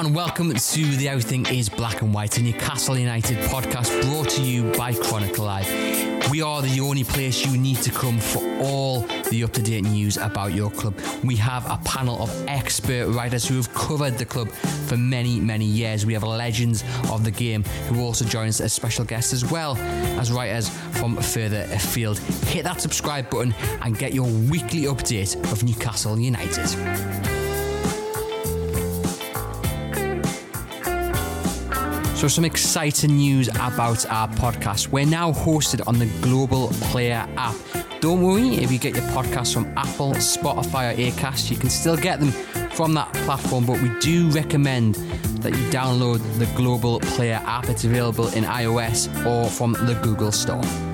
And welcome to the Everything is Black and White, a Newcastle United podcast brought to you by Chronicle Live. We are the only place you need to come for all the up to date news about your club. We have a panel of expert writers who have covered the club for many, many years. We have legends of the game who also join us as special guests, as well as writers from further afield. Hit that subscribe button and get your weekly update of Newcastle United. So, some exciting news about our podcast. We're now hosted on the Global Player app. Don't worry if you get your podcasts from Apple, Spotify, or Acast, you can still get them from that platform, but we do recommend that you download the Global Player app. It's available in iOS or from the Google Store.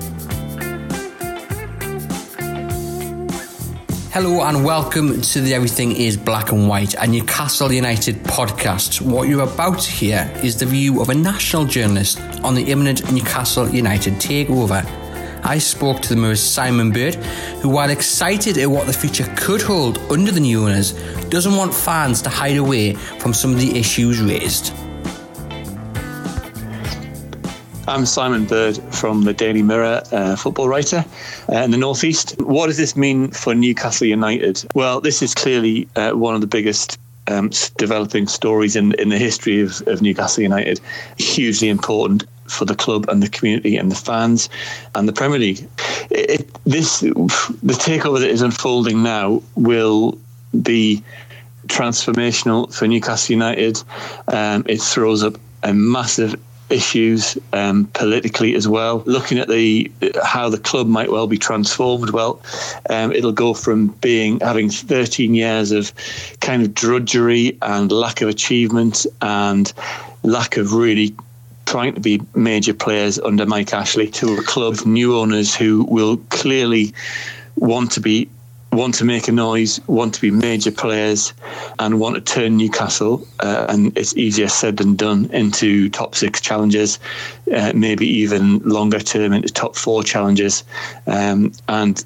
Hello and welcome to the Everything is Black and White and Newcastle United podcast. What you're about to hear is the view of a national journalist on the imminent Newcastle United takeover. I spoke to the Mirror's Simon Bird, who, while excited at what the future could hold under the new owners, doesn't want fans to hide away from some of the issues raised. I'm Simon Bird from the Daily Mirror, uh, football writer uh, in the Northeast. What does this mean for Newcastle United? Well, this is clearly uh, one of the biggest um, developing stories in, in the history of, of Newcastle United. Hugely important for the club and the community and the fans and the Premier League. It, it, this the takeover that is unfolding now will be transformational for Newcastle United. Um, it throws up a massive issues um, politically as well. Looking at the how the club might well be transformed. Well, um, it'll go from being having 13 years of kind of drudgery and lack of achievement and lack of really trying to be major players under Mike Ashley to a club new owners who will clearly want to be want to make a noise, want to be major players, and want to turn Newcastle, uh, and it's easier said than done, into top six challenges, uh, maybe even longer term into top four challenges, um, and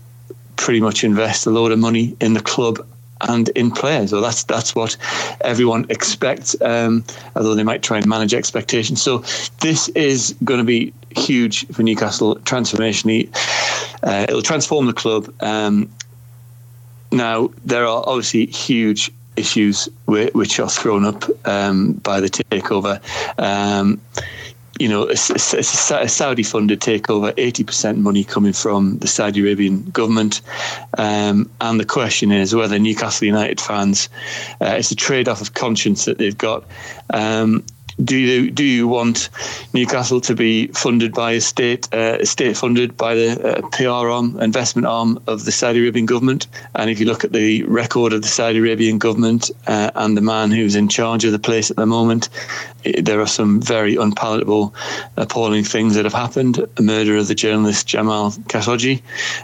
pretty much invest a load of money in the club and in players. So that's that's what everyone expects, um, although they might try and manage expectations. So this is going to be huge for Newcastle transformationally. Uh, it'll transform the club. Um, now, there are obviously huge issues which are thrown up um, by the takeover. Um, you know, it's, it's a Saudi funded takeover, 80% money coming from the Saudi Arabian government. Um, and the question is whether Newcastle United fans, uh, it's a trade off of conscience that they've got. Um, do you do you want Newcastle to be funded by a state uh, state funded by the uh, PR arm investment arm of the Saudi Arabian government? And if you look at the record of the Saudi Arabian government uh, and the man who's in charge of the place at the moment, there are some very unpalatable, appalling things that have happened. The murder of the journalist Jamal Khashoggi,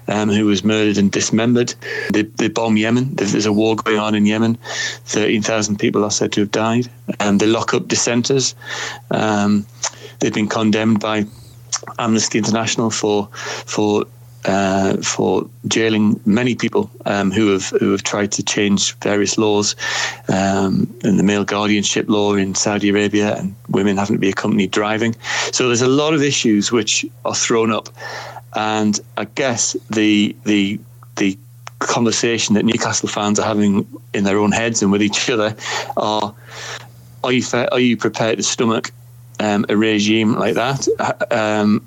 um, who was murdered and dismembered. They, they bomb Yemen. There's a war going on in Yemen. Thirteen thousand people are said to have died. And they lock up dissenters um, they've been condemned by Amnesty International for for uh, for jailing many people um, who have who have tried to change various laws um, in the male guardianship law in Saudi Arabia and women having to be accompanied driving. So there's a lot of issues which are thrown up, and I guess the the the conversation that Newcastle fans are having in their own heads and with each other are are you are you prepared to stomach um, a regime like that um,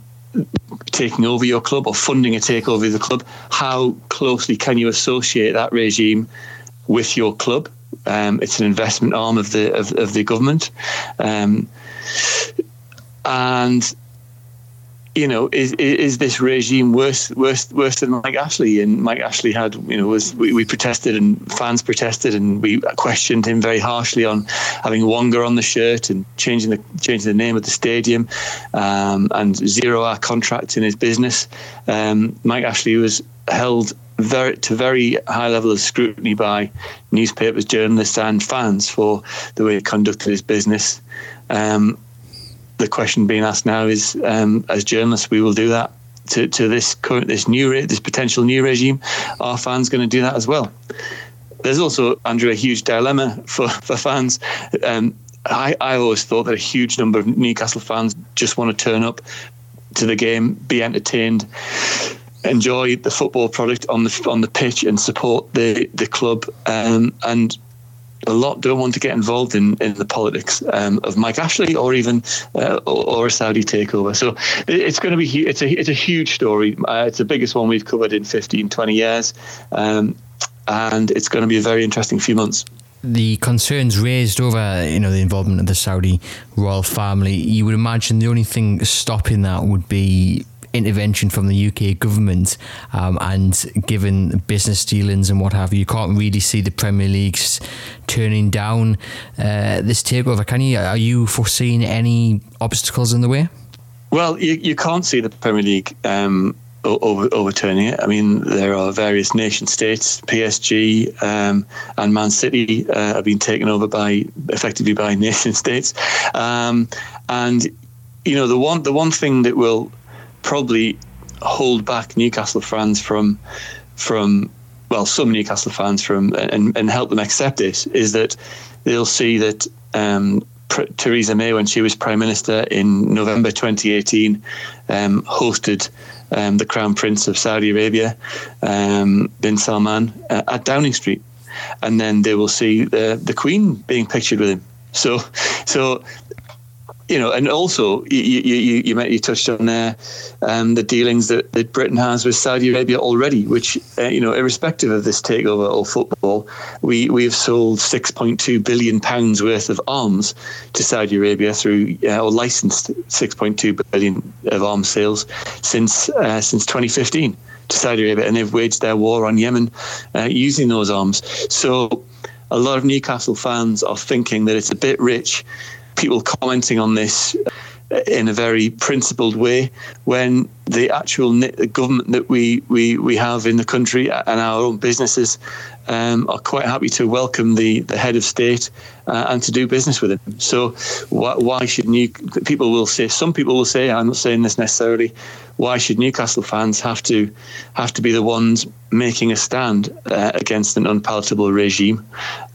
taking over your club or funding a takeover of the club? How closely can you associate that regime with your club? Um, it's an investment arm of the of, of the government, um, and you know, is is this regime worse worse worse than Mike Ashley? And Mike Ashley had, you know, was we, we protested and fans protested and we questioned him very harshly on having Wonga on the shirt and changing the changing the name of the stadium um, and zero hour contracts in his business. Um, Mike Ashley was held very to very high level of scrutiny by newspapers, journalists, and fans for the way he conducted his business. Um, the question being asked now is, um, as journalists, we will do that to, to this current, this new, re- this potential new regime. Are fans going to do that as well? There's also, Andrew, a huge dilemma for for fans. Um, I, I always thought that a huge number of Newcastle fans just want to turn up to the game, be entertained, enjoy the football product on the on the pitch, and support the the club. Um, and a lot don't want to get involved in, in the politics um, of Mike Ashley or even uh, or, a Saudi takeover. So it's going to be it's a it's a huge story. Uh, it's the biggest one we've covered in 15, 20 years, um, and it's going to be a very interesting few months. The concerns raised over you know the involvement of the Saudi royal family, you would imagine the only thing stopping that would be intervention from the UK government, um, and given business dealings and what have you, you can't really see the Premier League's turning down uh, this takeover. Can you? Are you foreseeing any obstacles in the way? Well, you, you can't see the Premier League. Um, over, overturning it. I mean, there are various nation states, PSG um, and Man City uh, have been taken over by effectively by nation states, um, and you know the one the one thing that will probably hold back Newcastle fans from from well some Newcastle fans from and, and help them accept it is that they'll see that um, Theresa May when she was prime minister in November 2018 um, hosted um, the Crown Prince of Saudi Arabia um, bin Salman uh, at Downing Street. And then they will see the the Queen being pictured with him. So so you know, and also you you you, you touched on there um, the dealings that, that Britain has with Saudi Arabia already, which uh, you know, irrespective of this takeover of football, we we have sold 6.2 billion pounds worth of arms to Saudi Arabia through uh, or licensed 6.2 billion of arms sales since uh, since 2015 to Saudi Arabia, and they've waged their war on Yemen uh, using those arms. So. A lot of Newcastle fans are thinking that it's a bit rich people commenting on this in a very principled way when the actual government that we, we, we have in the country and our own businesses um, are quite happy to welcome the, the head of state uh, and to do business with him. So why, why should new people will say some people will say I'm not saying this necessarily why should Newcastle fans have to have to be the ones making a stand uh, against an unpalatable regime?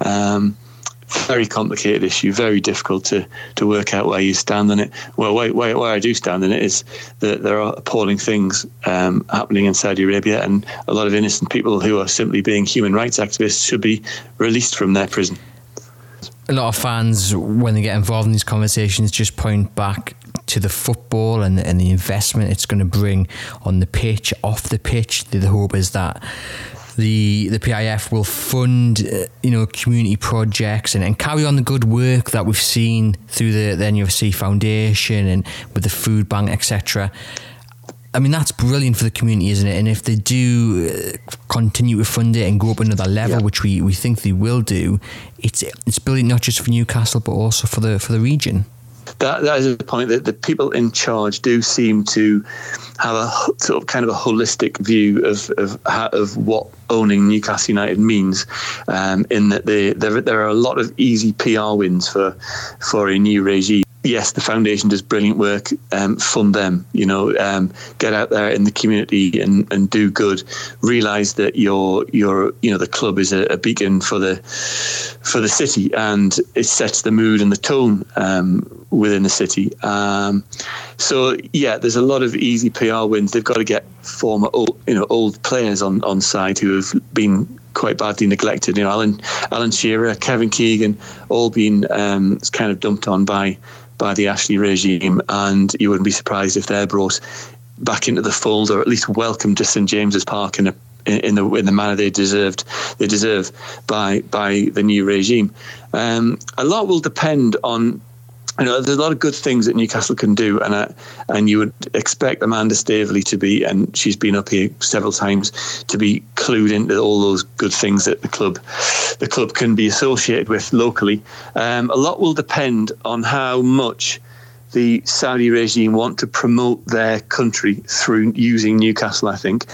Um, very complicated issue, very difficult to, to work out where you stand on it. Well, where, where, where I do stand on it is that there are appalling things um, happening in Saudi Arabia, and a lot of innocent people who are simply being human rights activists should be released from their prison. A lot of fans, when they get involved in these conversations, just point back to the football and, and the investment it's going to bring on the pitch, off the pitch. The, the hope is that the the PIF will fund uh, you know community projects and, and carry on the good work that we've seen through the, the NUFC Foundation and with the food bank etc. I mean that's brilliant for the community, isn't it? And if they do uh, continue to fund it and go up another level, yeah. which we, we think they will do, it's it's brilliant not just for Newcastle but also for the for the region that that is a point that the people in charge do seem to have a sort of kind of a holistic view of of, of what owning Newcastle United means. Um, in that there there are a lot of easy PR wins for for a new regime yes, the foundation does brilliant work. Um, fund them, you know, um, get out there in the community and, and do good. Realize that your your you know the club is a, a beacon for the for the city, and it sets the mood and the tone um, within the city. Um, so yeah, there's a lot of easy PR wins. They've got to get former old, you know old players on on side who have been quite badly neglected. You know, Alan Alan Shearer, Kevin Keegan, all been um, kind of dumped on by by the Ashley regime, and you wouldn't be surprised if they're brought back into the fold or at least welcomed to St James's Park in a in the in the manner they deserved they deserve by by the new regime. Um, a lot will depend on you know, there's a lot of good things that Newcastle can do, and uh, and you would expect Amanda Staveley to be, and she's been up here several times, to be clued into all those good things that the club, the club can be associated with locally. Um, a lot will depend on how much the Saudi regime want to promote their country through using Newcastle. I think,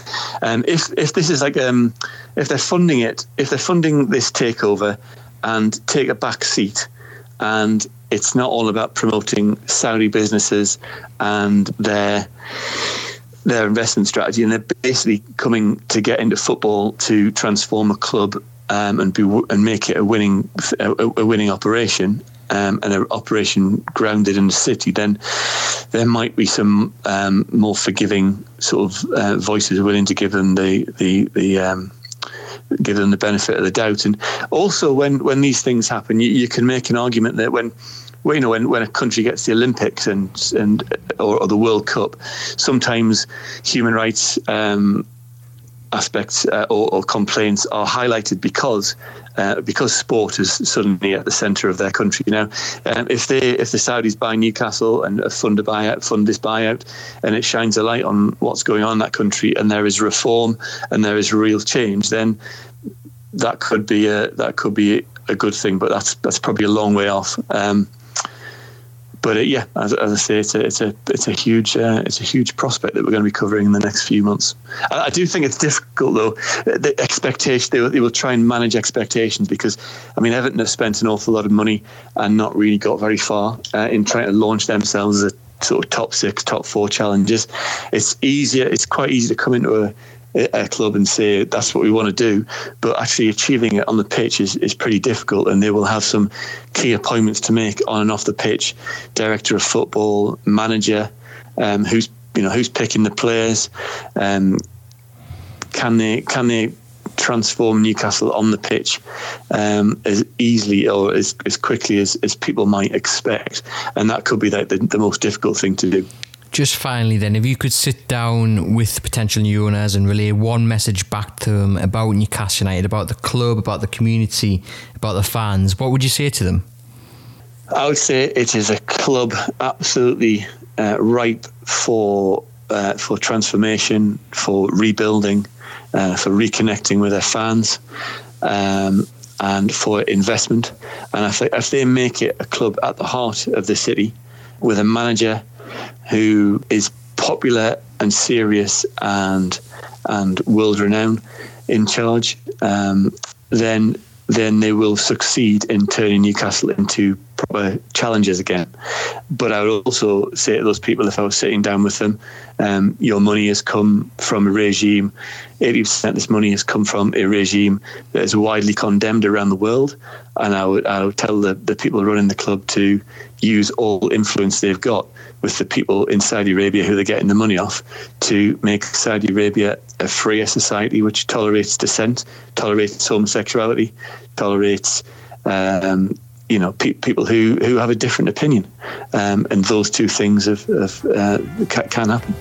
um, if if this is like um, if they're funding it, if they're funding this takeover and take a back seat, and it's not all about promoting Saudi businesses and their their investment strategy, and they're basically coming to get into football to transform a club um, and be and make it a winning a, a winning operation um, and an operation grounded in the city, then there might be some um, more forgiving sort of uh, voices willing to give them the the the um, give them the benefit of the doubt. And also, when when these things happen, you, you can make an argument that when well, you know, when, when a country gets the Olympics and and or, or the World Cup, sometimes human rights um, aspects uh, or, or, complaints are highlighted because uh, because sport is suddenly at the centre of their country. Know, um, if they if the Saudis buy Newcastle and fund a buyout, fund this buyout, and it shines a light on what's going on in that country, and there is reform and there is real change, then that could be a that could be a good thing. But that's that's probably a long way off. Um, but uh, yeah, as, as, I say, it's a it's a it's a huge uh, it's a huge prospect that we're going to be covering in the next few months. I, I do think it's difficult though. The expectation they will, they will, try and manage expectations because I mean Everton have spent an awful lot of money and not really got very far uh, in trying to launch themselves as a sort of top six, top four challenges. It's easier. It's quite easy to come into a a club and say that's what we want to do, but actually achieving it on the pitch is, is pretty difficult, and they will have some key appointments to make on and off the pitch. Director of football, manager, um, who's you know who's picking the players. Um, can they can they transform Newcastle on the pitch um, as easily or as, as quickly as, as people might expect? And that could be the, the, the most difficult thing to do. Just finally, then, if you could sit down with potential new owners and relay one message back to them about Newcastle United, about the club, about the community, about the fans, what would you say to them? I would say it is a club absolutely uh, ripe for uh, for transformation, for rebuilding, uh, for reconnecting with their fans, um, and for investment. And if they, if they make it a club at the heart of the city, with a manager who is popular and serious and and world renowned in charge, um, then then they will succeed in turning Newcastle into proper challengers again. But I would also say to those people, if I was sitting down with them, um, your money has come from a regime, 80% of this money has come from a regime that is widely condemned around the world. And I would, I would tell the, the people running the club to use all influence they've got with the people in Saudi Arabia who they're getting the money off to make Saudi Arabia a freer society which tolerates dissent, tolerates homosexuality, tolerates um, you know pe- people who, who have a different opinion, um, and those two things have, have uh, can happen.